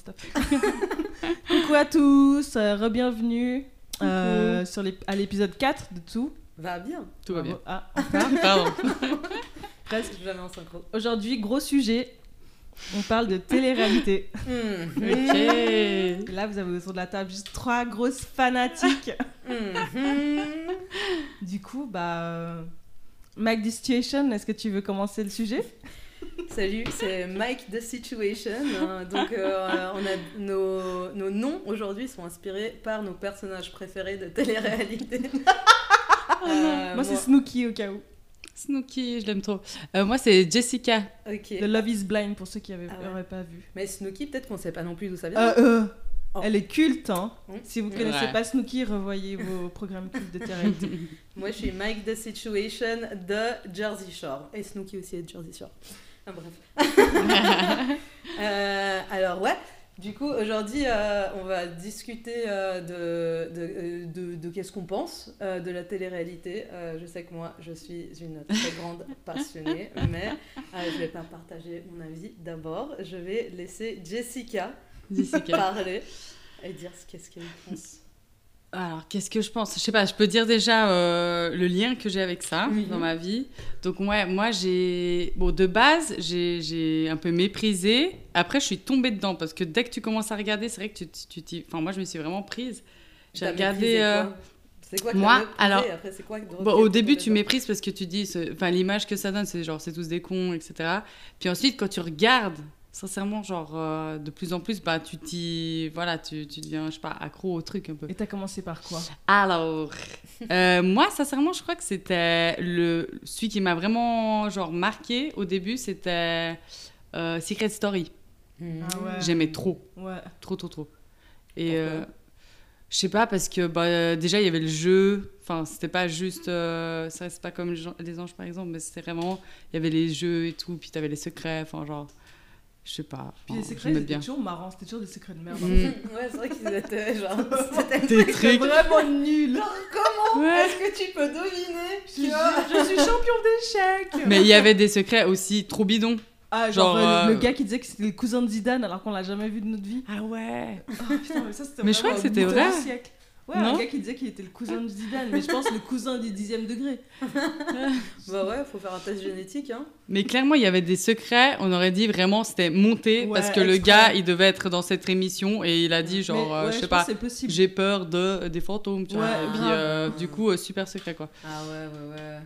stop. Coucou à tous, euh, re-bienvenue euh, sur les- à l'épisode 4 de tout. Va bien. Tout va bien. Ah, enfin. Pardon. Presque jamais en synchro. Aujourd'hui, gros sujet. On parle de télé-réalité. Mhm. ok. Et là, vous avez autour de la table juste trois grosses fanatiques. Mhm. Du coup, bah. Situation, est-ce que tu veux commencer le sujet? Salut, c'est Mike the Situation. Donc, euh, on a nos, nos noms aujourd'hui sont inspirés par nos personnages préférés de télé-réalité. Euh, Moi, c'est Snooki au cas où. Snooki, je l'aime trop. Euh, moi, c'est Jessica. Ok. The Love is Blind pour ceux qui n'auraient Ah ouais. pas vu. Mais Snooki, peut-être qu'on sait pas non plus d'où ça vient. Euh, euh, Oh. Elle est culte, hein. Mm. Si vous Mm. connaissez Ouais. pas Snooki, revoyez vos programmes cultes de télé-réalité. Moi, je suis Mike the Situation de Jersey Shore. Et Snooki aussi est de Jersey Shore. Ah, bref. Euh, alors, ouais. Du coup, aujourd'hui, euh, on va discuter euh, de, de, de- de qu'est-ce qu'on pense de la télé-réalité. Je sais que moi, je suis une très grande passionnée, mais je vais pas partager mon avis. D'abord, je vais laisser Jessica Jessica. parler et dire ce qu'est-ce qu'elle pense. Alors, qu'est-ce que je pense? Je sais pas, je peux dire déjà euh, le lien que j'ai avec ça dans ma vie. Donc, ouais, moi, j'ai. Bon, de base, j'ai un peu méprisé. Après, je suis tombée dedans parce que dès que tu commences à regarder, c'est vrai que tu tu t'y- Enfin, moi, je me suis vraiment prise. J'ai regardé. euh, C'est quoi que moi, alors- Après, c'est quoi que- Bon, au début, tu méprises parce que tu dis, enfin, l'image que ça donne, c'est genre, c'est tous des cons, etc. Puis ensuite, quand tu regardes, sincèrement, genre, euh, de plus en plus, bah, tu t'y, voilà, tu, tu deviens, je sais pas, accro au truc un peu. Et t'as commencé par quoi? Alors, euh, moi, sincèrement, je crois que c'était le, celui qui m'a vraiment, genre, marqué au début, c'était euh, Secret Story. Mhm. Ah ouais. J'aimais trop, Ouais. trop, trop, trop. Et je sais pas, parce que bah, déjà, il y avait le jeu. Enfin, c'était pas juste. euh, ça, c'est pas comme les anges, par exemple, mais c'était vraiment. Il y avait les jeux et tout, puis t'avais les secrets. Enfin, genre. Je sais pas. Puis les enfin, secrets, c'était toujours marrant, c'était toujours des secrets de merde. Mm. ouais, c'est vrai qu'ils étaient genre. C'était vraiment nul. Genre, comment Ouais. est-ce que tu peux deviner Je, que- je suis champion d'échecs. Mais il y avait des secrets aussi trop bidons. Ah, genre, Genre, euh, le euh, gars qui disait que c'était le cousin de Zidane alors qu'on l'a jamais vu de notre vie. Ah ouais. Oh, putain, mais ça, c'était Mais je crois que c'était vrai. siècle. Ouais, Non un gars qui disait qu'il était le cousin de Zidane, mais je pense le cousin du dixième degré. Bah ouais, faut faire un test génétique, hein. Mais clairement, il y avait des secrets. On aurait dit vraiment c'était monté Ouais, parce que le gars, il devait être dans cette émission et il a dit genre, Mais, euh, ouais, je sais pense pas, que c'est possible. j'ai peur de des fantômes. Tu vois. Et puis euh, du coup, euh, super secret quoi. Ah ouais, ouais, ouais.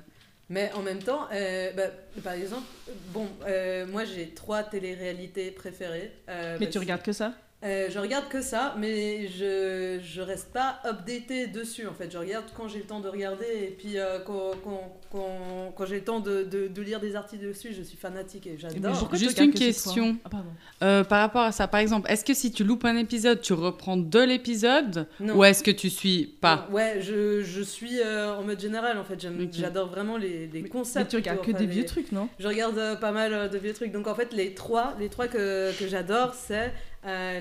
Mais en même temps, euh, bah, par exemple, bon, euh, moi j'ai trois téléréalités préférées. euh, Mais tu regardes que ça? Euh, je regarde que ça, mais je, je reste pas updaté dessus en fait. Je regarde quand j'ai le temps de regarder et puis euh, quand, quand, quand, quand j'ai le temps de, de, de lire des articles dessus, je suis fanatique et Mais j'adore. Juste une que question. Ah, pardon. Euh, par rapport à ça, par exemple, est-ce que si tu loupes un épisode, tu reprends de l'épisode ou est-ce que tu suis pas Non, Ouais, je, je suis euh, en mode général en fait. J'adore vraiment les, les Mais concepts. tu regardes que enfin, des les- vieux trucs, non? Je regarde euh, pas mal euh, de vieux trucs. Donc en fait, les trois, les trois que, que j'adore, c'est. Euh,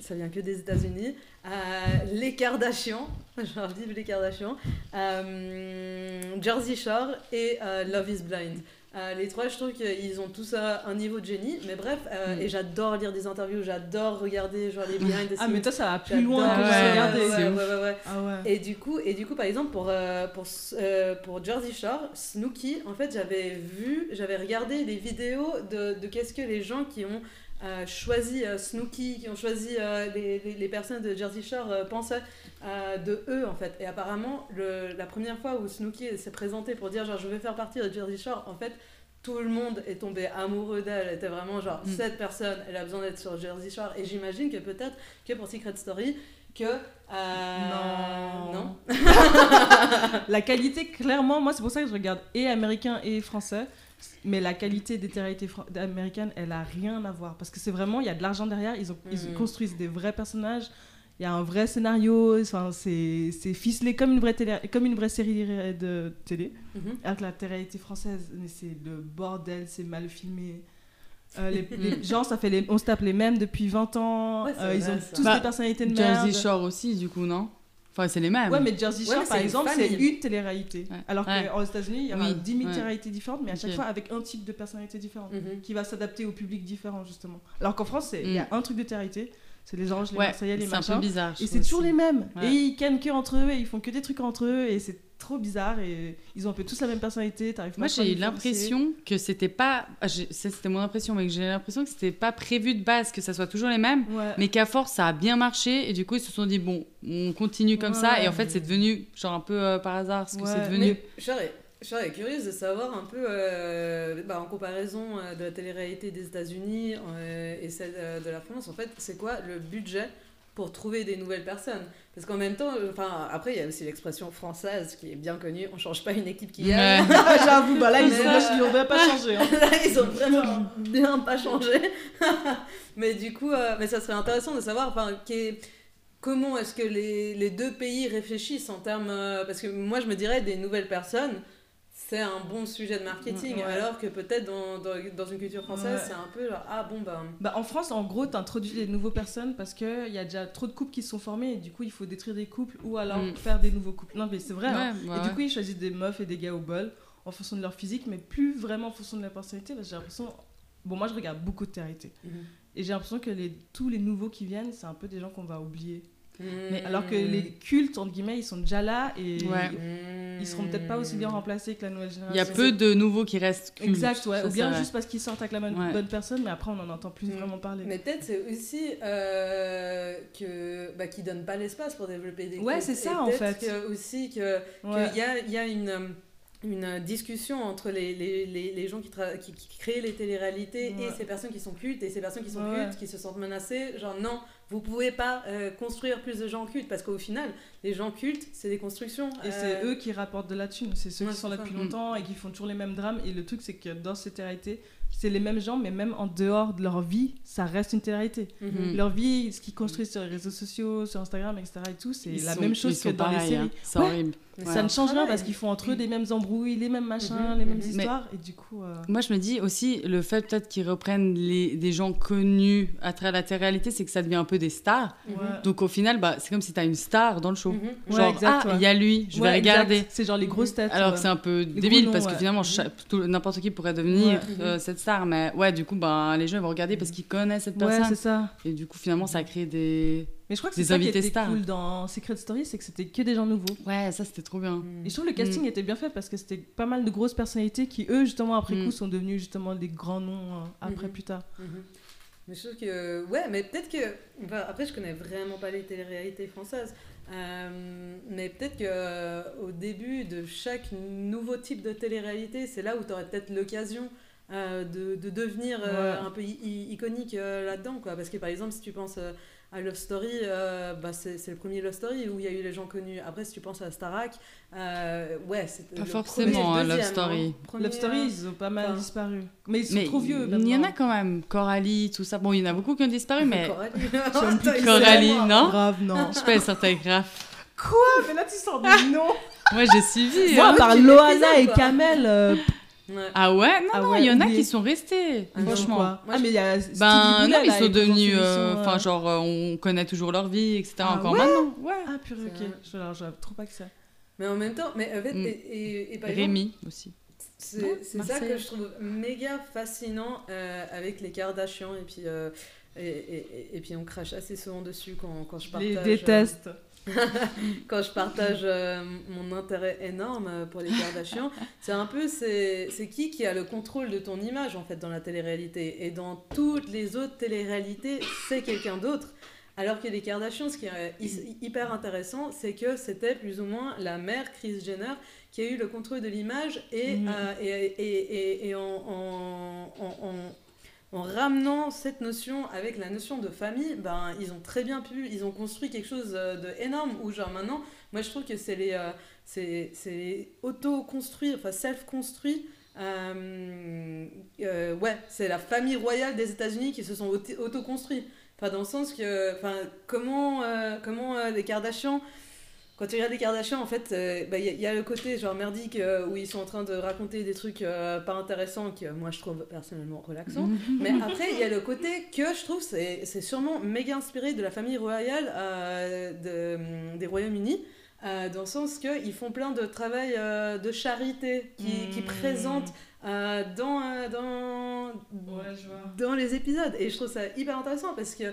ça vient que des États-Unis. euh, les Kardashians. Genre, vive les Kardashians. euh, Jersey Shore et Love is Blind. Euh, les trois, je trouve qu'ils ont tous euh, un niveau de génie. Mais bref, euh, Mm. et j'adore lire des interviews, j'adore regarder genre les behind the Ah, mais scenes. toi, ça va plus loin que Ouais, ouais, ouais. Ah. Et du coup, et du coup par exemple, pour, pour, pour Jersey Shore, Snooki, en fait, j'avais vu, j'avais regardé les vidéos de, de qu'est-ce que les gens qui ont euh, choisi euh, Snooki, qui ont choisi euh, les, les, les personnes de Jersey Shore euh, pensaient euh, de eux, en fait. Et apparemment, le, la première fois où Snooki s'est présentée pour dire, genre, je vais faire partie de Jersey Shore, en fait, tout le monde est tombé amoureux d'elle. Elle était vraiment genre, Mm. cette personne, elle a besoin d'être sur Jersey Shore. Et j'imagine que peut-être que pour Secret Story, que. euh, Non. Non. La qualité, clairement, moi, c'est pour ça que je regarde et américain et français. Mais la qualité des télé-réalités fran- américaines, elle a rien à voir. Parce que c'est vraiment, il y a de l'argent derrière. Ils, ont, ils Mhm. construisent des vrais personnages. Il y a un vrai scénario. Enfin, c'est ficelé comme une vraie, télé, comme une vraie série de télé. Mhm. Alors que la télé-réalité française, c'est le bordel, c'est mal filmé. Euh, les, les gens, ça fait les, on se tape les mêmes depuis 20 ans. Ouais, Euh, ils vrai, ont ça. tous Bah, des personnalités de merde. Jersey Shore aussi, du coup, non? Enfin, c'est les mêmes. Ouais, mais Jersey Shore, Ouais, par exemple, c'est une télé-réalité. Ouais. Alors Ouais. qu'aux États-Unis, il y aura Oui, 10 000 ouais. télé-réalités différentes, mais à chaque fois avec un type de personnalité différente Mhm. qui va s'adapter au public différent, justement. Alors qu'en France, c'est- il y a Mm. un truc de télé-réalité, c'est les Anges, les Ouais, Marseillais, les c'est un peu machins. bizarre. Et c'est toujours les mêmes. Ouais. Et ils cannent que entre eux, et ils font que des trucs entre eux, et c'est trop bizarre. Et ils ont un peu tous la même personnalité. t'arrives Moi, j'ai eu l'impression que c'était pas. ah, C'était mon impression, mais que j'ai l'impression que c'était pas prévu de base que ça soit toujours les mêmes. Ouais. Mais qu'à force, ça a bien marché. Et du coup, ils se sont dit, bon, on continue comme ça. Ouais. Et en fait, c'est devenu, genre, un peu euh, par hasard, parce que c'est devenu. Mais je serais, curieuse de savoir un peu, euh, bah, en comparaison euh, de la télé-réalité des États-Unis euh, et celle de la France, en fait, c'est quoi le budget pour trouver des nouvelles personnes? Parce qu'en même temps, enfin, après, il y a aussi l'expression française qui est bien connue on change pas une équipe qui gagne. Ouais. J'avoue, bah là, ils Mais, ont, euh, ils ont bien pas changé. hein. Là, ils ont vraiment bien pas changé. mais du coup, mais ça serait intéressant de savoir enfin, comment est-ce que les, les deux pays réfléchissent en termes. parce que moi, je me dirais des nouvelles personnes. C'est un bon sujet de marketing, Ouais. alors que peut-être dans, dans, dans une culture française, Ouais. c'est un peu genre, ah bon, bah. Bah, en France, en gros, t'introduis des nouvelles personnes parce qu'il y a déjà trop de couples qui se sont formés et du coup, il faut détruire des couples ou alors Mm. faire des nouveaux couples. Non, mais c'est vrai. hein. Ouais, ouais, Et du coup, ils choisissent des meufs et des gars au bol en fonction de leur physique, mais plus vraiment en fonction de leur personnalité. J'ai l'impression. Bon, moi, je regarde beaucoup de télé Et j'ai l'impression que les, tous les nouveaux qui viennent, c'est un peu des gens qu'on va oublier. Mais Alors que les cultes, entre guillemets, ils sont déjà là et Ouais. ils, ils seront peut-être pas aussi bien remplacés que la nouvelle génération. Il y a peu de nouveaux qui restent. cultes, Exact, ouais. ça, Ou bien juste parce qu'ils sortent avec la bonne, Ouais. bonne personne, mais après, on n'en entend plus Mm. vraiment parler. Mais peut-être c'est aussi euh, que bah, qu'ils donnent pas l'espace pour développer des Ouais, cultes. c'est ça, Et en fait. que aussi que Ouais. qu'il y a, il y a une, euh, une discussion entre les, les, les, les gens qui, tra- qui, qui créent les téléréalités Ouais. et ces personnes qui sont cultes et ces personnes qui sont Ouais. cultes qui se sentent menacées genre non vous pouvez pas euh, construire plus de gens cultes parce qu'au final les gens cultes c'est des constructions Et Euh, c'est eux qui rapportent de la thune. C'est ceux Ouais, qui sont là depuis Mm. longtemps et qui font toujours les mêmes drames. Et le truc, c'est que dans ces télé c'est les mêmes gens, mais même en dehors de leur vie, ça reste une télé mhm. Leur vie, ce qu'ils construisent sur les réseaux sociaux, sur Instagram, etc. et tout, c'est la sont- même chose que dans les pareils, séries. hein. Ouais. horrible. Ouais. Ça ne change rien parce qu'ils font entre eux des mêmes embrouilles, les mêmes machins, Mhm, les mêmes mhm. Histoires. Et du coup. euh, Moi, je me dis aussi, le fait peut-être qu'ils reprennent les, des gens connus à travers la télé-réalité, c'est que ça devient un peu des stars. Donc au final, bah, c'est comme si tu as une star dans le show. Ouais, Genre, exact, ah, ouais. il y a lui, je vais regarder. C'est genre les grosses têtes. Alors ouais. que c'est un peu débile parce que finalement n'importe qui pourrait devenir Ouais. Cette star mais ouais du coup ben les gens vont regarder parce qu'ils connaissent cette Ouais, personne c'est ça. et du coup finalement ça crée des Mais je crois que Des c'est ça qui invités était stars. cool dans Secret Story, c'est que c'était que des gens nouveaux. ouais ça c'était trop bien Mhm. Et je trouve le casting était bien fait parce que c'était pas mal de grosses personnalités qui, eux, justement, après Mm. coup, sont devenus justement des grands noms euh, après Mhm. plus tard. Mhm. Mais je trouve que. Ouais, mais peut-être que. enfin, après, je connais vraiment pas les téléréalités françaises. Euh, mais peut-être que euh, au début de chaque nouveau type de télé-réalité, c'est là où tu aurais peut-être l'occasion euh, de, de devenir euh, Ouais. un peu i- i- iconique euh, là-dedans. Quoi. Parce que par exemple, si tu penses euh, à Love Story, euh, bah, c'est c'est le premier Love Story où il y a eu les gens connus. Après, si tu penses à Starak, euh, ouais, c'est Pas le forcément, premier hein, Love Story. hein. Premier, Love Story, ils ont pas mal enfin, disparu. Mais ils sont mais trop vieux. il y en a maintenant. quand même Coralie tout ça bon il y en a beaucoup qui ont disparu mais Coralie. Plus non Grave, non. je sais pas avec Raph Quoi? Mais là, tu sors des noms. moi j'ai suivi Moi, hein. à part tu Loana et. Kamel, euh, Ouais. ah ouais? Non Ah non ouais, il y en a qui sont restés Ah franchement Ah, mais il y a Stevie ben Boulet, non ils là, sont devenus euh, enfin euh. genre euh, on connaît toujours leur vie etc Ah encore ouais? maintenant ouais Ah, purée, ok. vrai. Je, alors, je trop pas que ça. Mais en même temps, mais en fait, Mm. et, et, et par exemple, Rémi aussi Non, c'est ça que je trouve méga fascinant euh, avec les Kardashians et puis euh, et, et, et- et puis on crache assez souvent dessus quand, quand je Je partage les euh, déteste. quand je partage euh, mon intérêt énorme pour les Kardashians, c'est un peu c'est qui qui a le contrôle de ton image en fait dans la télé-réalité et dans toutes les autres télé-réalités, c'est quelqu'un d'autre. Alors que les Kardashians, ce qui est hy- hyper intéressant, c'est que c'était plus ou moins la mère Kris Jenner qui a eu le contrôle de l'image et, Mhm. euh, et, et, et, et en, en, en- en- en ramenant cette notion avec la notion de famille, ben, ils ont très bien pu, ils ont construit quelque chose euh, de énorme où genre maintenant, moi je trouve que c'est les, euh, c'est, auto-construits, enfin self-construits. euh, euh, ouais, c'est la famille royale des États-Unis qui se sont auto- auto-construits. Enfin, dans le sens que, enfin, comment, euh, comment les Kardashians quand tu regardes les Kardashians, en fait, euh, bah, il y, a- il y a le côté genre merdique euh, où ils sont en train de raconter des trucs euh, pas intéressants que moi je trouve personnellement relaxants. Mhm. Mais après, il y a le côté que je trouve c'est c'est sûrement méga inspiré de la famille royale de, des Royaumes-unis. dans le sens qu'ils font plein de travail de charité qui, qui Mm. présentent dans, dans, Ouais, dans les épisodes. Et je trouve ça hyper intéressant parce que,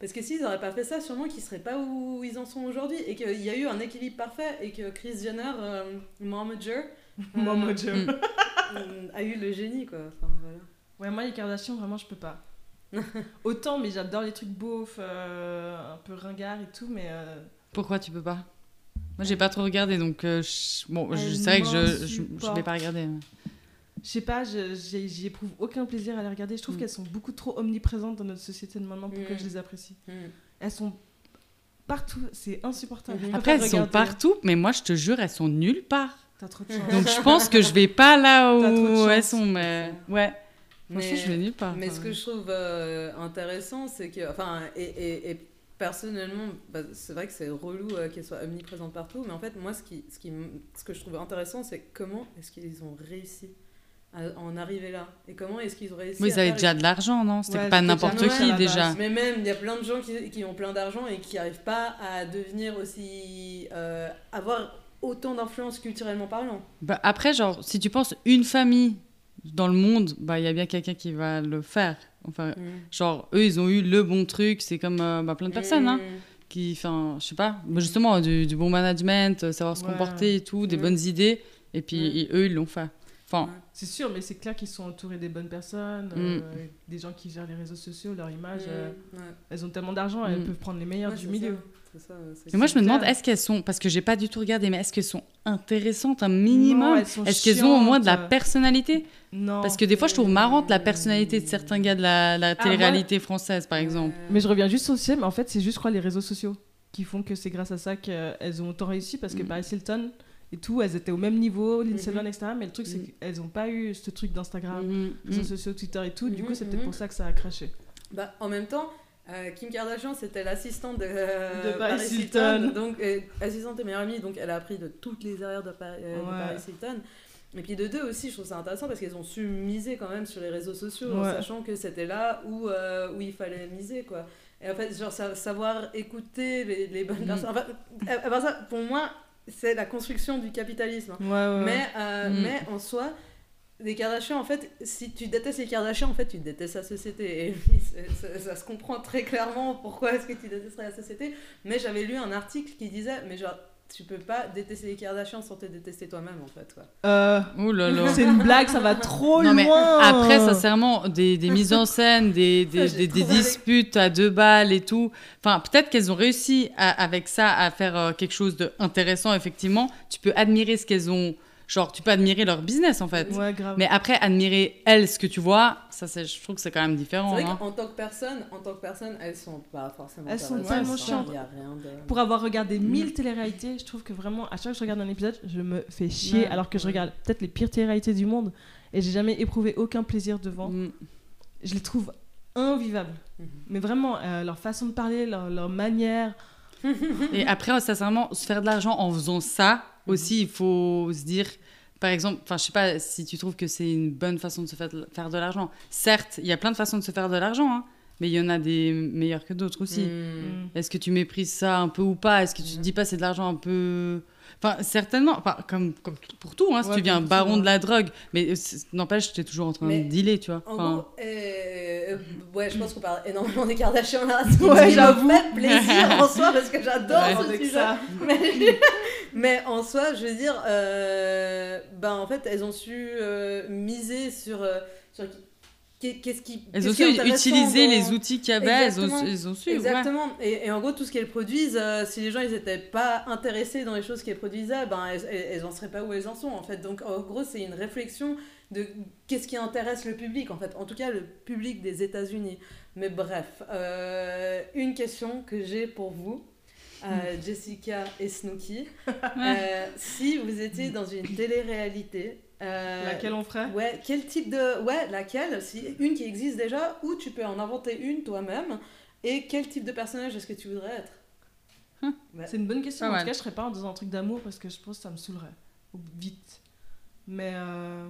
parce que s'ils n'auraient pas fait ça, sûrement qu'ils seraient pas où ils en sont aujourd'hui. Et qu'il y a eu un équilibre parfait et que Chris Jenner, euh, Momager, euh, a eu le génie, quoi. Enfin, voilà. Ouais, moi, les Kardashians, vraiment, je peux pas. Autant, mais j'adore les trucs beaufs, euh, un peu ringards et tout, mais. euh, Pourquoi tu peux pas? Moi, j'ai pas trop regardé, donc euh, je- bon, c'est vrai que je, je, je vais pas regarder. mais- Je sais pas, j'y éprouve aucun plaisir à les regarder. Je trouve Mm. qu'elles sont beaucoup trop omniprésentes dans notre société de maintenant pour que Mm. je les apprécie. Mm. Elles sont partout, c'est insupportable. Après, elles sont partout, mais moi, je te jure, elles sont nulle part. T'as trop de chance. Donc, je pense que je vais pas là où elles sont, mais ouais. Mais- Franchement, je vais nulle part. Mais Enfin, ce que je trouve euh, intéressant, c'est que, enfin, et, et, et personnellement, bah, c'est vrai que c'est relou euh, qu'elle soit omniprésente partout, mais en fait, moi, ce, qui, ce, qui, ce que je trouve intéressant, c'est comment est-ce qu'ils ont réussi à en arriver là Et comment est-ce qu'ils ont réussi Oui, ils avaient déjà de l'argent, non? C'était Ouais, pas n'importe qui déjà. Mais même, il y a plein de gens qui, qui ont plein d'argent et qui n'arrivent pas à devenir aussi. euh, avoir autant d'influence culturellement parlant. Bah, après, genre, si tu penses une famille dans le monde, bah il y a bien quelqu'un qui va le faire. Enfin, genre, eux, ils ont eu le bon truc. C'est comme euh, bah, plein de personnes, hein, Mm. qui, enfin, je sais pas, bah, justement, du, du bon management, euh, savoir se Ouais. comporter et tout, des Ouais. bonnes idées. Et puis, ils- eux, ils l'ont fait. Enfin, Ouais. C'est sûr, mais c'est clair qu'ils sont entourés des bonnes personnes, Mm. euh, des gens qui gèrent les réseaux sociaux, leur image. euh, Mm, ouais. elles ont tellement d'argent, elles Mm. peuvent prendre les meilleurs Ouais, du milieu. ça, ça, mais moi, je me demande, est-ce qu'elles sont, parce que j'ai pas du tout regardé, mais est-ce qu'elles sont intéressantes un minimum? Est-ce qu'elles ont au moins de la personnalité? Non. Parce que des fois, je trouve marrante la personnalité de certains gars de la, la moi- télé-réalité française, par exemple. Euh, Mais je reviens juste au ciel, mais en fait, c'est juste, je crois, les réseaux sociaux qui font que c'est grâce à ça qu'elles ont autant réussi parce que Mm. Paris Hilton et tout, elles étaient au même niveau, Lindsay Mhm. Lohan, etc. Mais le truc, c'est Mm. qu'elles n'ont pas eu ce truc d'Instagram, Mhm, réseaux mhm. sociaux, Twitter et tout. Du Mhm, coup, c'est peut-être mhm. pour ça que ça a craché. Bah, en même temps, euh, Kim Kardashian, c'était l'assistante de, euh, De Paris Hilton. Hilton. Donc, euh, assistante et meilleure amie, donc elle a appris de toutes les erreurs de. Paris Hilton. Et puis de deux aussi, je trouve ça intéressant parce qu'elles ont su miser quand même sur les réseaux sociaux, en sachant que c'était là où, où il fallait miser, quoi. Et en fait, genre, sa- savoir écouter les, les bonnes Mhm. personnes. Enfin, ça, pour moi, c'est la construction du capitalisme. Ouais, ouais. Mais, euh, Mm. mais en soi, les Kardashians, en fait, si tu détestes les Kardashians, en fait, tu détestes la société. Et ça, ça se comprend très clairement pourquoi est-ce que tu détesterais la société. Mais j'avais lu un article qui disait, mais genre, tu peux pas détester les Kardashians sans te détester toi-même, en fait. Quoi. Euh, Oh là là. c'est une blague, ça va trop Non, mais loin. après, sincèrement, des, des mises en scène, des, des, Ça, des- disputes à deux balles et tout. Enfin, peut-être qu'elles ont réussi à- avec ça à faire euh, quelque chose d'intéressant, effectivement. Tu peux admirer ce qu'elles ont. Genre, tu peux admirer leur business, en fait. Ouais, grave. Mais après, admirer elles, ce que tu vois, ça, c'est- je trouve que c'est quand même C'est différent. vrai hein. qu'en tant que personne, en tant que personne, elles sont pas forcément. Elles sont tellement chiantes. De. Pour avoir regardé Mm. 1000 téléréalités, je trouve que vraiment, à chaque fois que je regarde un épisode, je me fais chier, Ouais, alors que je regarde peut-être les pires téléréalités du monde, et j'ai jamais éprouvé aucun plaisir devant. Mm. Je les trouve invivables. Mhm. Mais vraiment, euh, leur façon de parler, leur, leur manière. Et après, sincèrement, se faire de l'argent en faisant ça. Aussi, il faut se dire, par exemple, enfin, je sais pas si tu trouves que c'est une bonne façon de se faire de, faire de l'argent. Certes, il y a plein de façons de se faire de l'argent, hein, mais il y en a des meilleures que d'autres aussi. Mm. Mm. Est-ce que tu méprises ça un peu ou pas? Est-ce que tu te Mhm. dis pas c'est de l'argent un peu. Enfin, certainement, enfin, comme, comme pour tout, hein, si Ouais, tu viens tout, baron de la drogue, mais c'est- n'empêche, tu es toujours en train Mais de dealer, tu vois. En Enfin, gros, euh, ouais, je pense qu'on parle énormément des Kardashians là. Ouais, Ce qui j'avoue. me fait plaisir en soi parce que j'adore Ouais. ce sujet. ça. Mais, mais en soi, je veux dire, euh, ben en fait, elles ont su euh, miser sur, euh, sur qu'est-ce qui. elles ont su utiliser dans- les outils qu'il y avait, elles ont, Exactement. elles ont su. ouais. Exactement. Et, et en gros, tout ce qu'elles produisent, euh, si les gens ils étaient pas intéressés dans les choses qu'elles produisaient, ben elles, elles, elles en seraient pas où elles en sont en fait. Donc en gros, c'est une réflexion de qu'est-ce qui intéresse le public en fait. En tout cas, le public des États-Unis. Mais bref, euh, une question que j'ai pour vous. Euh, Jessica et Snooki, Euh, si vous étiez dans une télé-réalité, euh, Laquelle on ferait? Ouais, quel type de. Ouais, laquelle si, Une qui existe déjà, ou tu peux en inventer une toi-même. Et quel type de personnage est-ce que tu voudrais être? Ouais. C'est une bonne question. En tout cas, je serais pas dans un truc d'amour parce que je pense que ça me saoulerait. Ou Vite. Mais. euh,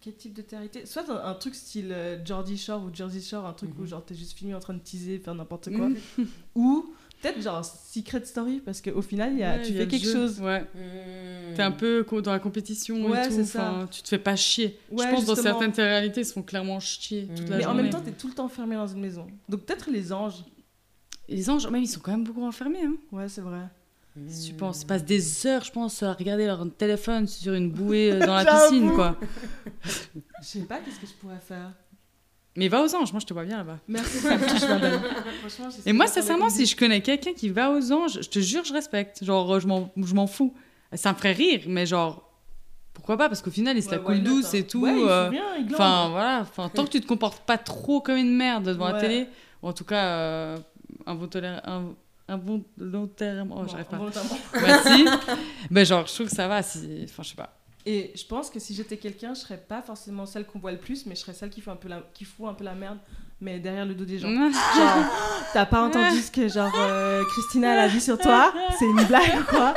Quel type de télé Soit un, un truc style Geordie Shore ou Jersey Shore, un truc où Mhm. genre t'es juste filmé en train de teaser, faire n'importe quoi. Mhm. Ou peut-être genre Secret Story parce qu'au final, il y a, Ouais, tu y a fais le quelque chose. Ouais. Hmm. T'es un peu dans la compétition Ouais, et tout. c'est ça. enfin, Tu te fais pas chier. Ouais, je pense dans justement. certaines réalités, ils se font clairement chier toute Mm. la Mais en même temps, t'es tout le temps enfermé dans une maison. Donc peut-être les anges. Les anges, même, ils sont quand même beaucoup enfermés. Hein. Ouais, c'est vrai. Si tu Hmm. penses, ils passent des heures, je pense, à regarder leur téléphone sur une bouée euh, dans la piscine, quoi. Je sais pas qu'est-ce que je pourrais faire. Mais va aux anges, moi je te vois bien là-bas. Merci, ça me touche. Franchement, Et moi, sincèrement, si je connais quelqu'un qui va aux anges, je te jure, je respecte. Genre, je m'en, je m'en fous. Ça me ferait rire, mais genre, pourquoi pas? Parce qu'au final, il se la coule douce hein? et tout. Ouais, euh, bien. Enfin, voilà. Enfin, tant que tu te comportes pas trop comme une merde devant la télé, ou en tout cas, euh, involontaire- inv- involontairement. Oh, Bon, j'arrive pas. volontairement. Merci. ben, genre, je trouve que ça va. Si... Enfin, je sais pas. Et je pense que si j'étais quelqu'un, je serais pas forcément celle qu'on voit le plus, mais je serais celle qui fait un peu la, qui fout un peu la merde, mais derrière le dos des gens. Genre, t'as pas entendu ce que genre euh, Christina elle a dit sur toi? C'est une blague ou quoi?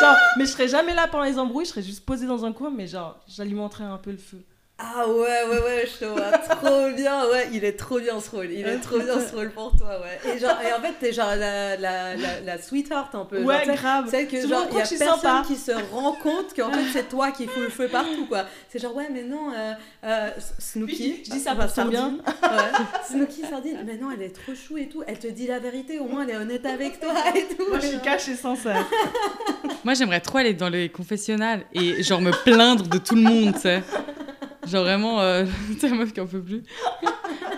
Genre, mais je serais jamais là pendant les embrouilles, je serais juste posée dans un coin, mais genre, j'alimenterais un peu le feu. Ah ouais, ouais, ouais, je te vois trop bien, ouais, il est trop bien ce rôle, il est trop bien ce rôle pour toi, ouais. Et, genre, et en fait, t'es genre la, la, la, la sweetheart un peu. genre, Ouais, tu sais, grave. Celle que genre, il y a personne sympa. qui se rend compte qu'en fait c'est toi qui fous le feu partout, quoi. C'est genre, ouais, mais non, euh, euh, Snooki. Je dis ça ton bien. Sardine, Ouais. Snooki, Sardine, mais non, elle est trop chou et tout, elle te dit la vérité, au moins elle est honnête avec toi et tout. Moi je suis Genre. cash et sincère. Moi, j'aimerais trop aller dans les confessionnals et genre me plaindre de tout le monde, tu sais. Genre vraiment, euh, sais, la meuf qui en peut plus.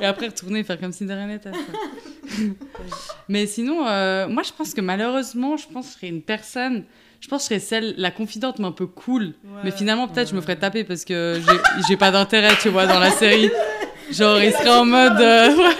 Et après retourner et faire comme si de rien n'était. Mais sinon, euh, moi, je pense que malheureusement, je pense que je serais une personne. Je pense que je serais celle, la confidente, mais un peu cool. Mais finalement, peut-être, je me ferais taper parce que j'ai- pas d'intérêt, tu vois, dans la série. Genre, il serait en mode. euh, ouais,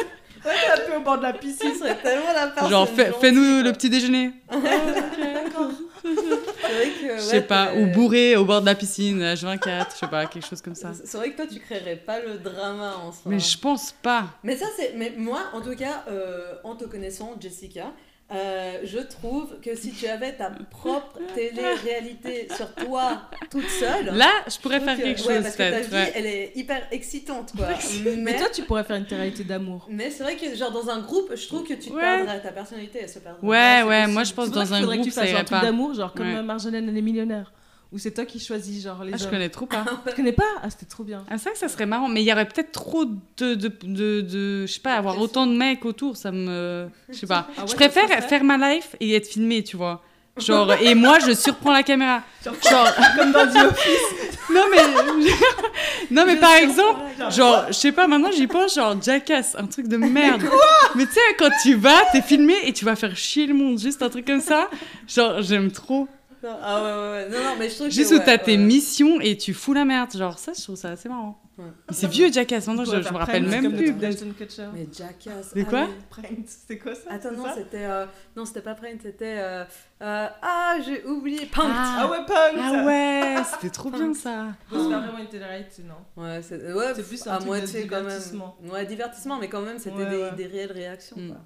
peu au bord de la piscine. Tu serais tellement la personne. genre, fais-nous le petit déjeuner. D'accord. C'est. Je ouais, sais pas. Ou bourré au bord de la piscine, H24, je sais pas, quelque chose comme ça. C'est vrai que toi, tu créerais pas le drama en soi. Mais je pense pas. Mais ça, c'est. Mais moi, en tout cas, euh, en te connaissant, Jessica, euh, je trouve que si tu avais ta propre télé-réalité sur toi, toute seule. Là, je pourrais je faire que- quelque ouais, chose, parce que ta vie, ouais. elle est hyper excitante, quoi. Mais mais toi tu pourrais faire une télé d'amour. mais c'est vrai que, genre, dans un groupe, je trouve que tu te Ouais. perdrais. Ta personnalité, elle se perdrait. Ouais, ouais, possible. moi je pense ça dans qu'il un faudrait que groupe, tu fasses un truc d'amour, genre comme Ouais. Marjolaine elle est millionnaire. Où c'est toi qui choisis genre les Ah, je connais trop pas. Tu connais pas? Ah c'était trop bien. Ah, c'est vrai que ça serait marrant, mais il y aurait peut-être trop de, de, de, de- je sais pas, avoir autant de mecs autour, ça me, je sais pas. Ah ouais, je ça préfère faire ma life et être filmée, tu vois. Genre, et moi je surprends la caméra. Genre, Genre, comme dans The Office. non mais, non mais Je par exemple, genre, je sais pas, maintenant j'y pense, genre Jackass, un truc de merde. mais tu sais, quand tu vas, t'es filmé et tu vas faire chier le monde, juste un truc comme ça. Genre, j'aime trop. Non, Ah ouais, ouais, ouais. Non, non, mais je trouve Juste que. où ouais, t'as tes missions et tu fous la merde. Genre, ça, je trouve ça assez marrant. C'est vieux Jackass, maintenant Tu je, je me rappelle même plus. Mais Jackass. Mais ah quoi c'est quoi ça Attends, c'est non, c'était. euh, Non, c'était pas Print, c'était. euh, euh, Ah, j'ai oublié. Punk Ah. Ah ouais, Punk Ah ouais, c'était trop bien ça. Se faire vraiment une télé-réalité, non Ouais, c'est ouais, C'est plus un à truc de moitié quand même. divertissement. Ouais, divertissement, mais quand même, c'était Ouais, des, ouais. des réelles réactions. Mm. quoi.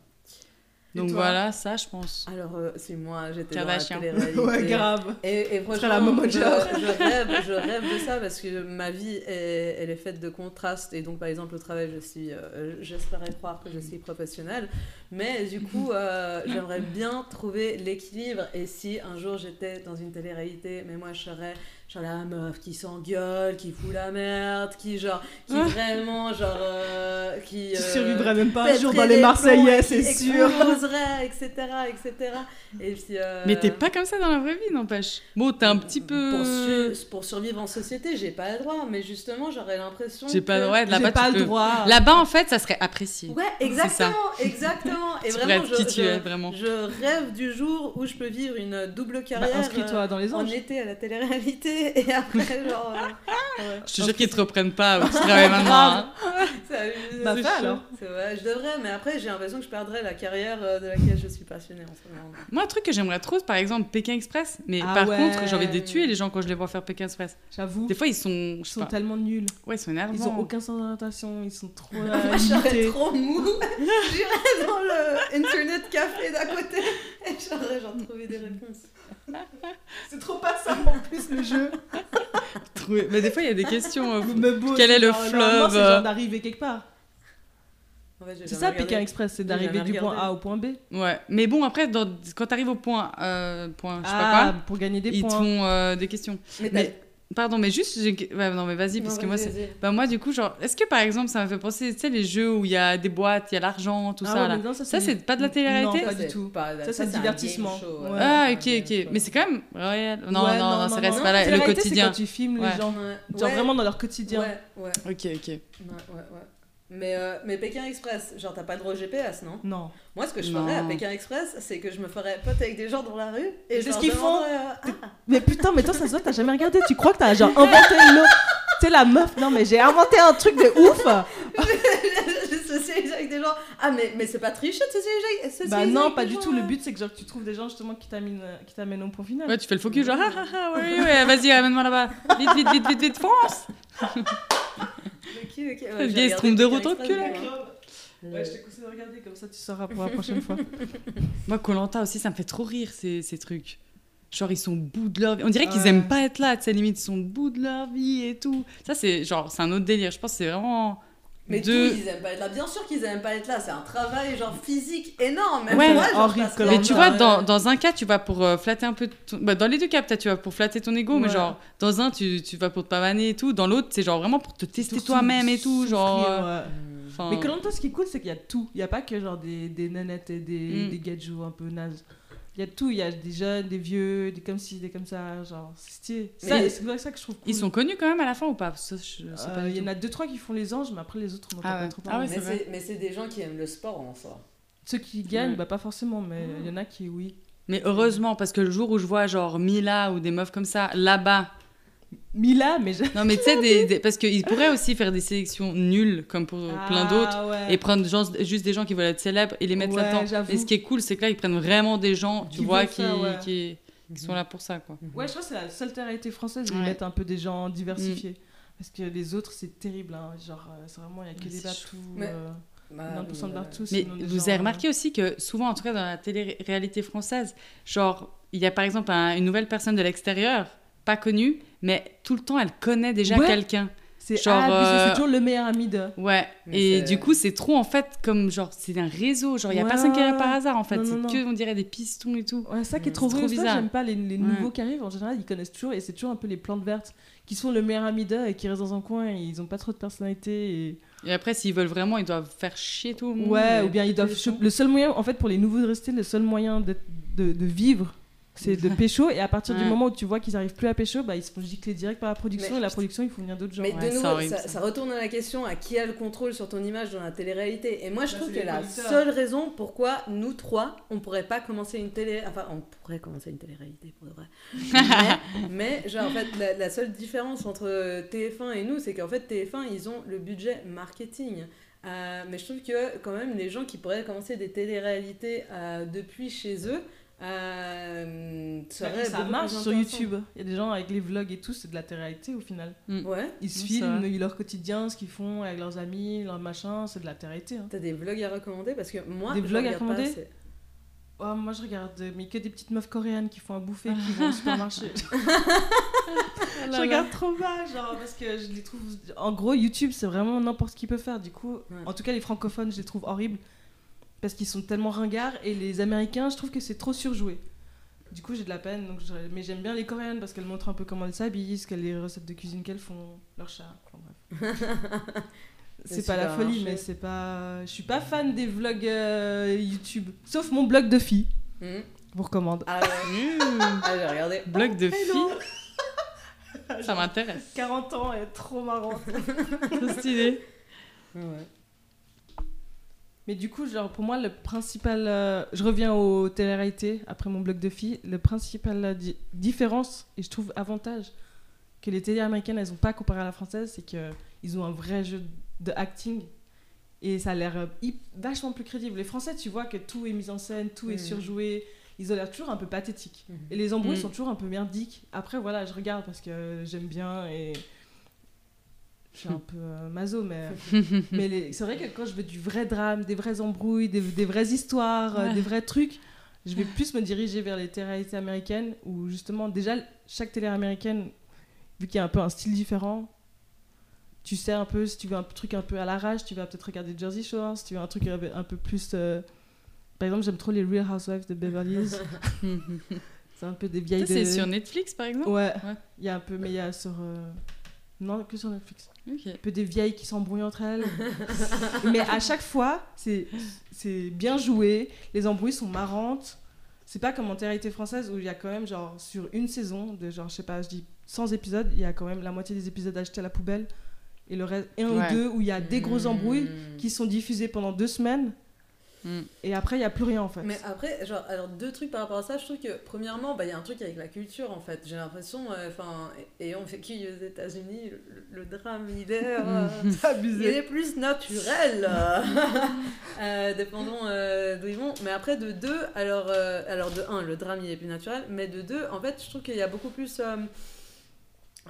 Donc voilà, ça je pense. Alors, euh, c'est moi, j'étais dans la télé-réalité. Ouais, grave. Et, et franchement, la je, je rêve, je rêve de ça parce que ma vie, est, elle est faite de contrastes. Et donc, par exemple, au travail, je suis, euh, j'espérais croire que je suis professionnelle. Mais du coup, euh, j'aimerais bien trouver l'équilibre. Et si un jour j'étais dans une télé-réalité, mais moi, je serais genre la meuf qui s'engueule, qui fout la merde, qui genre, qui vraiment, genre, euh, qui... Tu euh, survivrais même pas un jour dans les Marseillais, c'est sûr. etc., etc. Et puis, euh, Mais t'es pas comme ça dans la vraie vie, n'empêche. Bon, t'es un petit peu. pour, su- pour survivre en société, j'ai pas le droit, mais justement, j'aurais l'impression. J'ai pas que- le droit de J'ai là-bas. pas le peux- droit. Là-bas, en fait, ça serait apprécié. Ouais, exactement, exactement. Et tu vraiment, qui je, tu es, je, vraiment. je rêve du jour où je peux vivre une double Bah, carrière. Inscris-toi dans les euh, en anges. été à la télé-réalité et après, genre. euh, ouais. Je te jure qu'ils te reprennent pas tu travailles maintenant. hein. Ça, je- Bah, chaud. alors. C'est vrai, je devrais, mais après, j'ai l'impression que je perdrais la carrière euh, de laquelle je suis passionnée en ce moment. Moi, un truc que j'aimerais trop, c'est par exemple Pékin Express. Mais Ah par ouais. contre, j'ai envie de les tuer les gens quand je les vois faire Pékin Express. J'avoue. Des fois, ils sont. Ils sont pas. tellement nuls. Ouais, ils sont énervants. Ils ont aucun sens d'orientation. Ils sont trop Moi, euh, je serais limités. trop mou. J'irais dans le internet café d'à côté j'aurais genre trouver des réponses. C'est trop pas ça en plus le jeu. Trouver- Mais des fois, il y a des questions. euh, Mais bon, Quel c'est est le fleuve, C'est euh, genre d'arriver quelque part. En fait, j'ai C'est ça. Pékin Express, c'est d'arriver du point. A au point B. Ouais. Mais bon, après, dans- quand t'arrives au point, euh, point, je sais Ah, pas pour gagner des quoi, ils te points. font euh, des questions. Mais, Mais- Pardon, mais juste, ouais, non, mais vas-y, Non, parce que moi. Bah, moi, du coup, genre, est-ce que par exemple, ça m'a fait penser, tu sais, les jeux où il y a des boîtes, il y a l'argent, tout Ah ça, ouais, là. mais non, Ça, c'est pas de la Non, télé-réalité pas c'est du tout. pas- Ça, c'est un divertissement. show, Ouais. Ah, ok, ok. show. Mais c'est quand même réel. Non, Ouais, non, non, ça reste non. pas la- le quotidien. C'est quand tu filmes Ouais. les gens. Ouais. Genre Ouais. vraiment dans leur quotidien. Ouais, ouais, Ok, ok. ouais, ouais, ouais. Mais, euh, mais Pékin Express, genre t'as pas de droit au GPS, non? Non. Moi, ce que je Non. ferais à Pékin Express, c'est que je me ferais pote avec des gens dans la rue et je C'est ce qu'ils font. euh, ah, Mais putain, mais toi, ça se voit, t'as jamais regardé. Tu crois que t'as genre inventé l'eau. Tu sais, la meuf, non, mais j'ai inventé un truc de ouf. je socialise avec des gens. Ah, mais, mais c'est pas tricher de socialiser avec socialiser Bah non, avec pas du gens, tout. Le euh. but, c'est que genre, tu trouves des gens justement qui t'amènent qui t'amènent au point final. Ouais, tu fais le focus, genre, ah, ah, ah, ouais, ouais, vas-y, ramène-moi là-bas. Vite, vite, vite, vite, vite, fonce Ok, ok. Ouais, Le j'ai vieil regardé trompe de enculé. mais bon. Ouais, je te conseille de regarder, comme ça tu sauras pour la prochaine fois. Moi, Colanta aussi, ça me fait trop rire, ces, ces trucs. Genre, ils sont au bout de leur vie. On dirait qu'ils Ouais. aiment pas être là, tu sais, limite, ils sont au bout de leur vie et tout. Ça, c'est genre, c'est un autre délire. Je pense que c'est vraiment. Mais tout, ils aiment pas être là. Bien sûr qu'ils aiment pas être là. C'est un travail genre physique énorme. Même Ouais, moi, genre. Mais tu vois, dans, dans un cas, tu vas pour euh, flatter un peu. ton- Bah, dans les deux cas, peut-être, tu vas pour flatter ton ego, mais genre, dans un, tu, tu vas pour te pavaner et tout. Dans l'autre, c'est genre vraiment pour te tester toi-même et tout. Genre. euh, ouais. Mais Colanta, ce qui est cool, c'est qu'il y a tout. Il n'y a pas que genre des, des nanettes et des, Mm. des gadgets un peu nazes. Il y a tout. Il y a des jeunes, des vieux, des comme ci, des comme ça. Genre, c'est stylé. Ça, ça que je trouve cool. Ils sont connus quand même à la fin ou pas? Euh, Il y en a deux, trois qui font les anges, mais après les autres, on n'entend Ah pas ouais. trop Ah ouais, Mais c'est des gens qui aiment le sport en soi. Ceux qui gagnent, Ouais. bah pas forcément, mais il y en a qui, oui. Mais heureusement, parce que le jour où je vois genre Mila ou des meufs comme ça là-bas, Mila, mais j'ai- non mais tu sais, des, des- parce qu'ils pourraient aussi faire des sélections nulles comme pour plein d'autres. Ah, ouais. Et prendre juste des gens qui veulent être célèbres et les mettre Ouais, là-dedans. Et ce qui est cool, c'est que là, ils prennent vraiment des gens, tu Qui vois, qui, faire, ouais. qui, qui sont là pour ça, quoi. Ouais, je crois que c'est la seule réalité française où ils mettent un peu des gens diversifiés. Parce que les autres, c'est terrible. hein. Genre, euh, c'est vraiment, il n'y a que Ouais, des batous. Mais- euh, Bah, 90% de mais, partout. Mais des vous gens, avez euh, remarqué aussi que souvent, en tout cas dans la télé-réalité française, genre, il y a par exemple un- une nouvelle personne de l'extérieur, pas connue, mais tout le temps, elle connaît déjà Ouais. quelqu'un. C'est genre, abusé, euh, c'est toujours le meilleur ami de. Ouais, Mais et du coup, c'est trop en fait comme genre, c'est un réseau, genre, il y a Ouais, personne qui est ouais, par hasard en fait, c'est que, on dirait, des pistons et tout. Ouais, ça qui est trop vrai. trop C'est ça que bizarre. j'aime pas les, les Ouais. nouveaux qui arrivent. En général, ils connaissent toujours et c'est toujours un peu les plantes vertes qui sont le meilleur ami d'eux et qui restent dans un coin et ils ont pas trop de personnalité. Et... Et après, s'ils veulent vraiment, ils doivent faire chier tout le monde. Ouais, ou bien ils doivent. Le seul moyen, en fait, pour les nouveaux de rester, le seul moyen de, de, de vivre, c'est de pécho. Et à partir du moment où tu vois qu'ils arrivent plus à pécho, bah, ils se font gicler direct par la production Mais- et la production, il faut venir d'autres gens. Mais Ouais, de nouveau, ça, ça. ça retourne à la question à qui a le contrôle sur ton image dans la télé-réalité? Et moi, je Bah, trouve que la seule raison pourquoi nous trois, on pourrait pas commencer une télé. Enfin, on pourrait commencer une télé-réalité pour de vrai. mais, mais, genre, en fait, la, la seule différence entre TF1 et nous, c'est qu'en fait, TF1, ils ont le budget marketing. Euh, mais je trouve que quand même les gens qui pourraient commencer des téléréalités euh, depuis chez eux euh, seraient ça marche sur. YouTube. Il y a des gens avec les vlogs et tout, c'est de la télé-réalité au final. Ouais. Ils se filment, leur quotidien, ce qu'ils font avec leurs amis, leurs machins, c'est de la télé-réalité. hein. T'as des vlogs à recommander? Parce que moi, Des je vlogs à recommander? Oh, moi je regarde, mais que des petites meufs coréennes qui font à bouffer, qui vont au supermarché. je regarde trop bas, genre, parce que je les trouve. En gros, YouTube, c'est vraiment n'importe qui peut faire. Du coup, Ouais. en tout cas, les francophones, je les trouve horribles. Parce qu'ils sont tellement ringards. Et les américains, je trouve que c'est trop surjoué. Du coup, j'ai de la peine. Donc je- Mais j'aime bien les coréennes parce qu'elles montrent un peu comment elles s'habillent, ce qu'elles- les recettes de cuisine qu'elles font, leur chat. Enfin, bref. C'est pas la folie, marché. mais c'est pas. Je suis pas fan des vlogs euh, YouTube. Sauf mon blog de filles. Hmm. Je vous recommande. Ah ouais, Mmh. ah, regardé. Blog de Hello. filles, ça m'intéresse. 40 ans et trop marrant. Trop stylé. Ouais. Mais du coup, genre, pour moi, le principal. euh, je reviens aux télé-réalités après mon blog de filles. Le principal euh, di- différence, et je trouve avantage, que les télé américaines, elles ont pas comparé à la française, c'est qu'ils ont un vrai jeu de acting. Et ça a l'air euh, vachement plus crédible. Les Français, tu vois que tout est mis en scène, tout est Mhm. surjoué. Ils ont l'air toujours un peu pathétiques. Mhm. Et les embrouilles Mhm. sont toujours un peu merdiques. Après, voilà, je regarde parce que j'aime bien et. Je suis un peu euh, maso, mais. mais les- c'est vrai que quand je veux du vrai drame, des vraies embrouilles, des, des vraies histoires, euh, des vrais trucs, Je vais plus me diriger vers les télé-réalités américaines où justement, déjà, chaque télé américaine, vu qu'il y a un peu un style différent, tu sais un peu, si tu veux un truc un peu à l'arrache, tu vas peut-être regarder Jersey Shore, si tu veux un truc un peu- plus. euh, Par exemple, j'aime trop les Real Housewives de Beverly Hills. c'est un peu des vieilles. Ça, c'est sur Netflix, par exemple? Ouais, Ouais. il y a un peu, mais il y a sur. Non, que sur Netflix. Un peu des vieilles qui s'embrouillent entre elles. mais à chaque fois, c'est c'est bien joué, les embrouilles sont marrantes. C'est pas comme en télé française où il y a quand même, genre, sur une saison de, genre, je sais pas, je dis 100 épisodes, il y a quand même la moitié des épisodes achetés à la poubelle. Et le reste, un Ouais. ou deux où il y a des grosses embrouilles Hmm. qui sont diffusées pendant deux semaines. Mm. Et après, il n'y a plus rien en fait. Mais après, genre, alors deux trucs par rapport à ça, je trouve que premièrement, bah, il y a un truc avec la culture en fait. J'ai l'impression, euh, enfin, ayant vécu aux États-Unis, le, le drame, il est, euh, C'est il est plus naturel, euh, euh, dépendant euh, d'où ils vont. Mais après, de deux, alors, euh, alors de un, le drame il est plus naturel, mais de deux, en fait, je trouve qu'il y a beaucoup plus.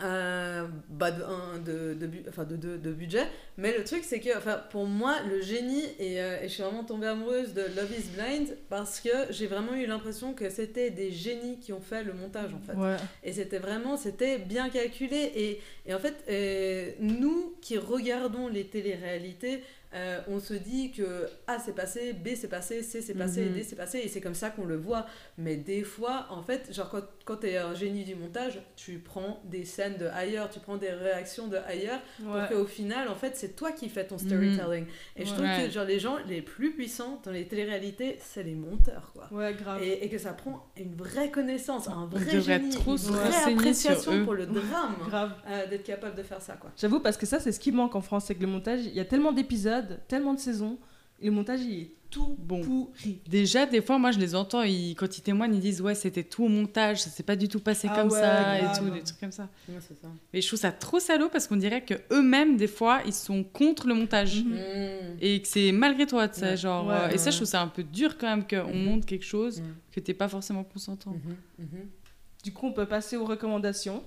Euh, bah de, de, de, enfin de, de, de budget mais le truc c'est que enfin, pour moi le génie et, euh, et je suis vraiment tombée amoureuse de Love is Blind parce que j'ai vraiment eu l'impression que c'était des génies qui ont fait le montage en fait Ouais. et c'était vraiment, c'était bien calculé. Et, et en fait, euh, nous qui regardons les téléréalités, euh, on se dit que A c'est passé, B c'est passé, C c'est passé, Mhm. D c'est passé, et c'est comme ça qu'on le voit. Mais des fois, en fait, genre quand, quand tu es un génie du montage, tu prends des scènes de ailleurs, tu prends des réactions de ailleurs, Ouais. pour qu'au final, en fait, c'est toi qui fais ton storytelling. Et je trouve que genre, les gens les plus puissants dans les téléréalités, c'est les monteurs, quoi. Ouais, grave. Et, et que ça prend une vraie connaissance, un vrai génie, une vraie appréciation pour le drame Grave. euh, d'être capable de faire ça quoi. J'avoue, parce que ça, c'est ce qui manque en France, c'est que le montage, il y a tellement d'épisodes, tellement de saisons, le montage, il est tout Bon. pourri. Déjà, des fois, moi, je les entends, ils, quand ils témoignent, ils disent Ouais, c'était tout au montage, ça s'est pas du tout passé Ah comme ouais, ça, et tout, des trucs comme ça. Mais je trouve ça trop salaud parce qu'on dirait que eux mêmes des fois, ils sont contre le montage. Mhm. Et que c'est malgré toi, tu sais, Ouais. genre. Ouais, euh, et ça, je trouve ça un peu dur quand même qu'on Mhm. montre quelque chose Mhm. que t'es pas forcément consentant. Mhm, mhm. Du coup, on peut passer aux recommandations.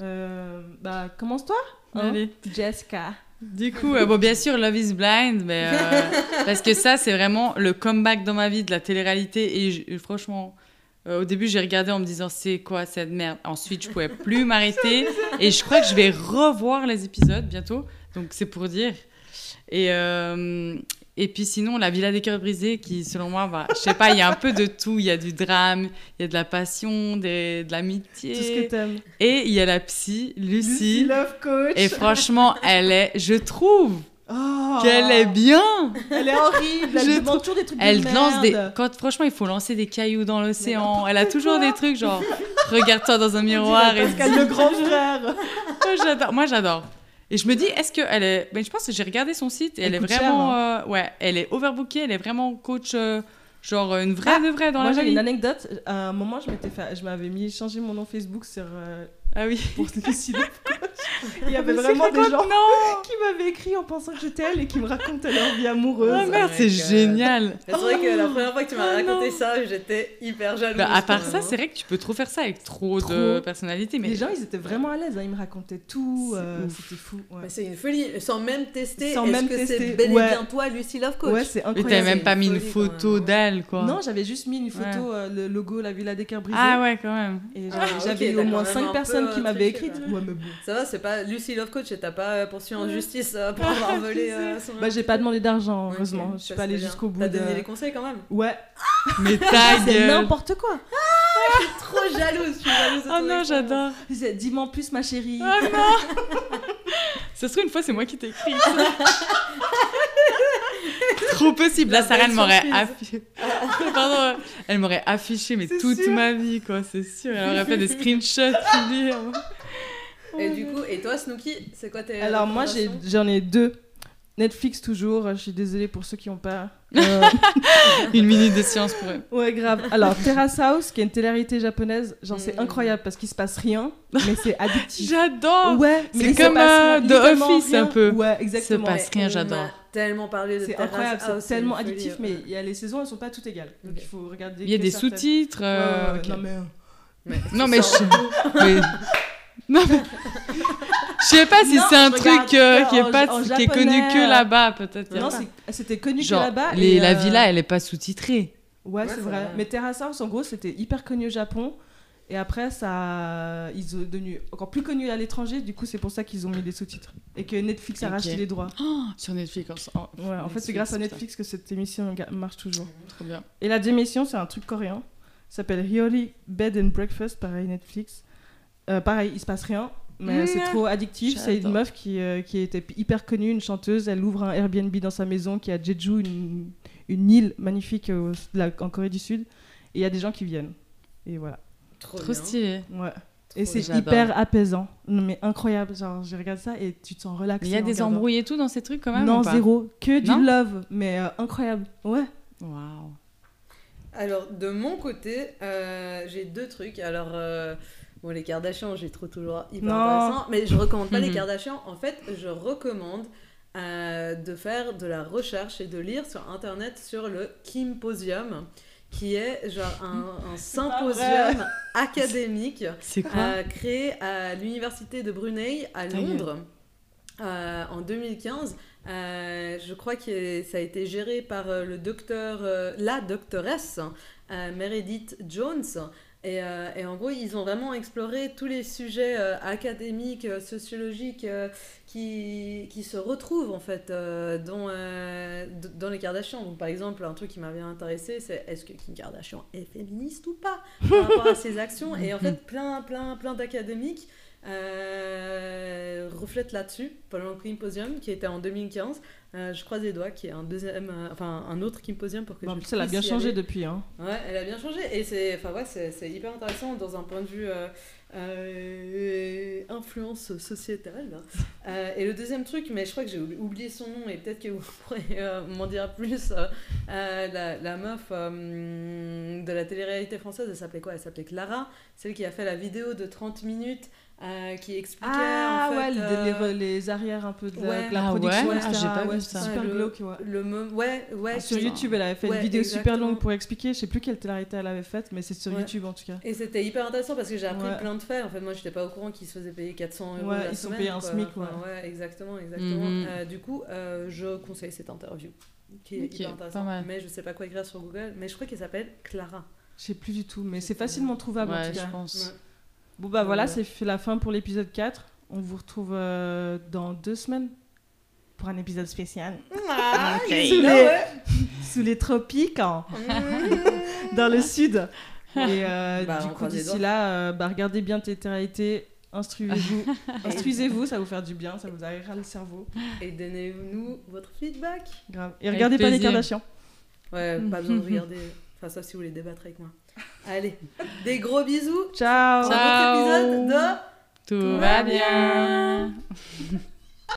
Euh, bah, commence-toi, hein, Allez. Jessica. Du coup, euh, bon, bien sûr, Love is Blind, mais euh, parce que ça, c'est vraiment le comeback dans ma vie de la télé-réalité. Et je- franchement, euh, au début, j'ai regardé en me disant c'est quoi cette merde? Ensuite, je pouvais plus m'arrêter. Et je crois que je vais revoir les épisodes bientôt. Donc, c'est pour dire. Et, et puis sinon, La Villa des cœurs brisés, qui selon moi, va, je sais pas, il y a un peu de tout. Il y a du drame, il y a de la passion, des- de Tout ce que l'amitié. t'aimes. Et il y a la psy, Lucie. Love Coach. Et franchement, elle est, je trouve Oh, qu'elle est bien. Elle est horrible. Elle demande toujours des trucs Elle de lance des. Quand franchement, il faut lancer des cailloux dans l'océan. Elle a toujours des trucs genre, regarde-toi dans un miroir. Et Pascal le grand frère. Moi, j'adore. Et je me dis, est-ce qu'elle est. Ben, je pense que j'ai regardé son site et Elle elle, est cher, vraiment. euh, Ouais, elle est overbookée. Elle est vraiment coach, euh, genre une vraie Ah, de vraie dans Moi, la j'ai vraie une vie. anecdote. À un moment, je m'étais fait, je m'avais mis changé mon nom Facebook sur euh, Ah oui. pour Lucie Love Coach. Il y avait vraiment des gens Non qui m'avaient écrit en pensant que j'étais elle et qui me racontaient leur vie amoureuse. Ah merde, my c'est génial. C'est vrai que la première fois que tu m'as Oh raconté non. ça, j'étais hyper jalouse. Bah, à part ça, c'est vrai que tu peux trop faire ça avec trop, de personnalité. Mais Les gens, ils étaient vraiment à l'aise. hein, Ils me racontaient tout. C'est euh. C'était fou. c'est une folie, sans même tester. Sans même que tester, c'est bel et ouais. bien toi, Lucie Love Coach Ouais, c'est Mais t'avais même pas mis une photo d'elle, quoi. Non, j'avais juste mis une photo, euh, le logo La Villa des Cœurs Brisés. Ah ouais, quand même. Et Ah, j'avais au moins quand même 5 un personnes qui euh, m'avaient triché, écrit. là. Ouais, mais bon. Ça va, c'est pas Lucie Love Coach et t'as pas euh, poursuivi en justice euh, pour avoir volé euh, son. Bah, j'ai pas demandé d'argent, heureusement. Je suis pas allée jusqu'au bout T'as de. donné les conseils quand même. Ouais, Mais ta c'est n'importe quoi. Trop jalouse, je suis jalouse de Oh non, j'adore. Dis-moi plus, ma chérie. Oh non Ça se trouve, une fois, c'est moi qui t'ai écrit. Trop possible. La Là, Sarah, elle m'aurait affiché. Pardon, elle m'aurait affiché, mais toute sûr. ma vie, quoi, c'est sûr. Elle aurait fait des screenshots publiés. Et du coup, et toi, Snooki, c'est quoi tes. Alors, moi, j'en ai deux. Netflix, toujours. Je suis désolée pour ceux qui n'ont pas. Euh, Une minute de science pour eux. ouais, grave. Alors, Terrace House, qui est une télé-réalité japonaise, genre, c'est Mm. incroyable parce qu'il se passe rien, mais c'est addictif. J'adore Ouais, C'est se comme, passe euh, The Office, rien. un peu. Ouais, exactement. passe Mais rien, j'adore. Tellement parlé de C'est incroyable, House, c'est tellement addictif, mais ouais. il y a les saisons, elles sont pas toutes égales. Donc Ok. il faut regarder. Il y a des certaines. sous-titres. Euh, ouais, ok. Non, mais. Mais Non, mais je... Non, mais... Je sais pas si c'est un truc euh, que qui est, en- pas, en qui est connu que euh, là-bas, peut-être. Non, c'était connu Genre, que là-bas. et, la euh, villa, elle est pas sous-titrée. Ouais, Ouais, c'est c'est vrai. vrai. Mais Terrace House, en gros, c'était hyper connu au Japon. Et après, ça, ils sont devenus encore plus connus à l'étranger. Du coup, c'est pour ça qu'ils ont mis des sous-titres. Et que Netflix a racheté les droits. Oh, sur Netflix. oh, Ouais, en fait, c'est grâce à. Netflix que cette émission marche toujours. trop bien. Et la deuxième émission, c'est un truc coréen. Ça s'appelle Hyori Bed and Breakfast, pareil Netflix. Euh, pareil, il se passe rien, mais Mmh. c'est trop addictif. C'est une meuf qui, euh, qui était hyper connue, une chanteuse. Elle ouvre un Airbnb dans sa maison qui est à Jeju, une, une île magnifique là, en Corée du Sud. Et il y a des gens qui viennent. Et voilà. Trop, stylé. Ouais. Trop Et c'est hyper apaisant. Non, mais incroyable. Genre, je regarde ça et tu te sens relaxé. Il y a des embrouilles et tout dans ces trucs quand même Non, ou pas zéro. Que du Non love. Mais euh, incroyable. Ouais. Waouh. Alors, de mon côté, euh, j'ai deux trucs. Alors, euh, bon, les Kardashians, j'ai trop toujours hyper Non. intéressant. Mais je recommande pas les. Kardashians. En fait, je recommande euh, de faire de la recherche et de lire sur Internet sur le Kymposium, qui est genre un, symposium académique C'est quoi euh, créé à l'université de Brunei à. Londres euh, en 2015. Euh, je crois que ça a été géré par le docteur, euh, la doctoresse euh, Meredith Jones. Et, euh, et en gros, ils ont vraiment exploré tous les sujets euh, académiques, euh, sociologiques qui, qui se retrouvent en fait dans, dans les Kardashians. Donc, par exemple, un truc qui m'a bien intéressé, c'est est-ce que Kim Kardashian est féministe ou pas par rapport à ses actions? Et en fait, plein, plein, plein d'académiques euh, reflètent là-dessus pendant le Kymposium qui était en 2015. Euh, je croise les doigts qu'il y ait un deuxième, euh, enfin un autre Kymposium pour que Bon, je elle a bien changé aller. depuis. Hein. Ouais, elle a bien changé et c'est, enfin ouais, c'est, hyper intéressant dans un point de vue influence sociétale. Et le deuxième truc, mais je crois que j'ai oubli- oublié son nom et peut-être que vous pourrez m'en dire plus. la, la meuf de la télé-réalité française, elle s'appelait quoi? Elle s'appelait Clara, celle qui a fait la vidéo de 30 minutes euh, qui expliquait Ah en fait, ouais, les- euh, les, les arrières un peu de la, ouais. de la Ah production, ouais? etc. Ah, j'ai pas ouais, vu c'est ça. super Ouais, le- glauque, ouais. le ouais, ouais, Ah, sur YouTube, elle avait fait Ouais, une vidéo super longue pour expliquer. Je sais plus quelle télé-réalité elle avait faite, mais c'est sur Ouais. YouTube en tout cas. Et c'était hyper intéressant parce que j'ai appris Ouais. plein de faits. En fait, moi, j'étais pas au courant qu'ils se faisaient payer 400 euros Ouais, la ils sont payés un. SMIC, Enfin, ouais, exactement, exactement. Mhm. Euh, du coup, euh, je conseille cette interview qui est hyper pas intéressante. mal. Mais je sais pas quoi écrire sur Google. Mais je crois qu'elle s'appelle Clara. Je sais plus du tout, mais c'est facilement trouvable en Ouais, tout je pense. Bon bah voilà, Ouais. c'est la fin pour l'épisode 4. On vous retrouve euh, dans deux semaines pour un épisode spécial. Ah, Sous les- là, ouais. Sous les tropiques, hein, Mhm. dans le sud. Et euh, Bah, du coup, d'ici là, euh, bah, regardez bien télé-réalité, instruisez-vous. Instruisez-vous, ça va vous faire du bien, ça vous aérera le cerveau. Et donnez-nous votre feedback. Grave. Et regardez pas les. Kardashians. Ouais, pas besoin de regarder. Enfin, sauf si vous voulez débattre avec moi. Allez, des gros bisous. Ciao Dans un Ciao. autre épisode de. Tout va bien.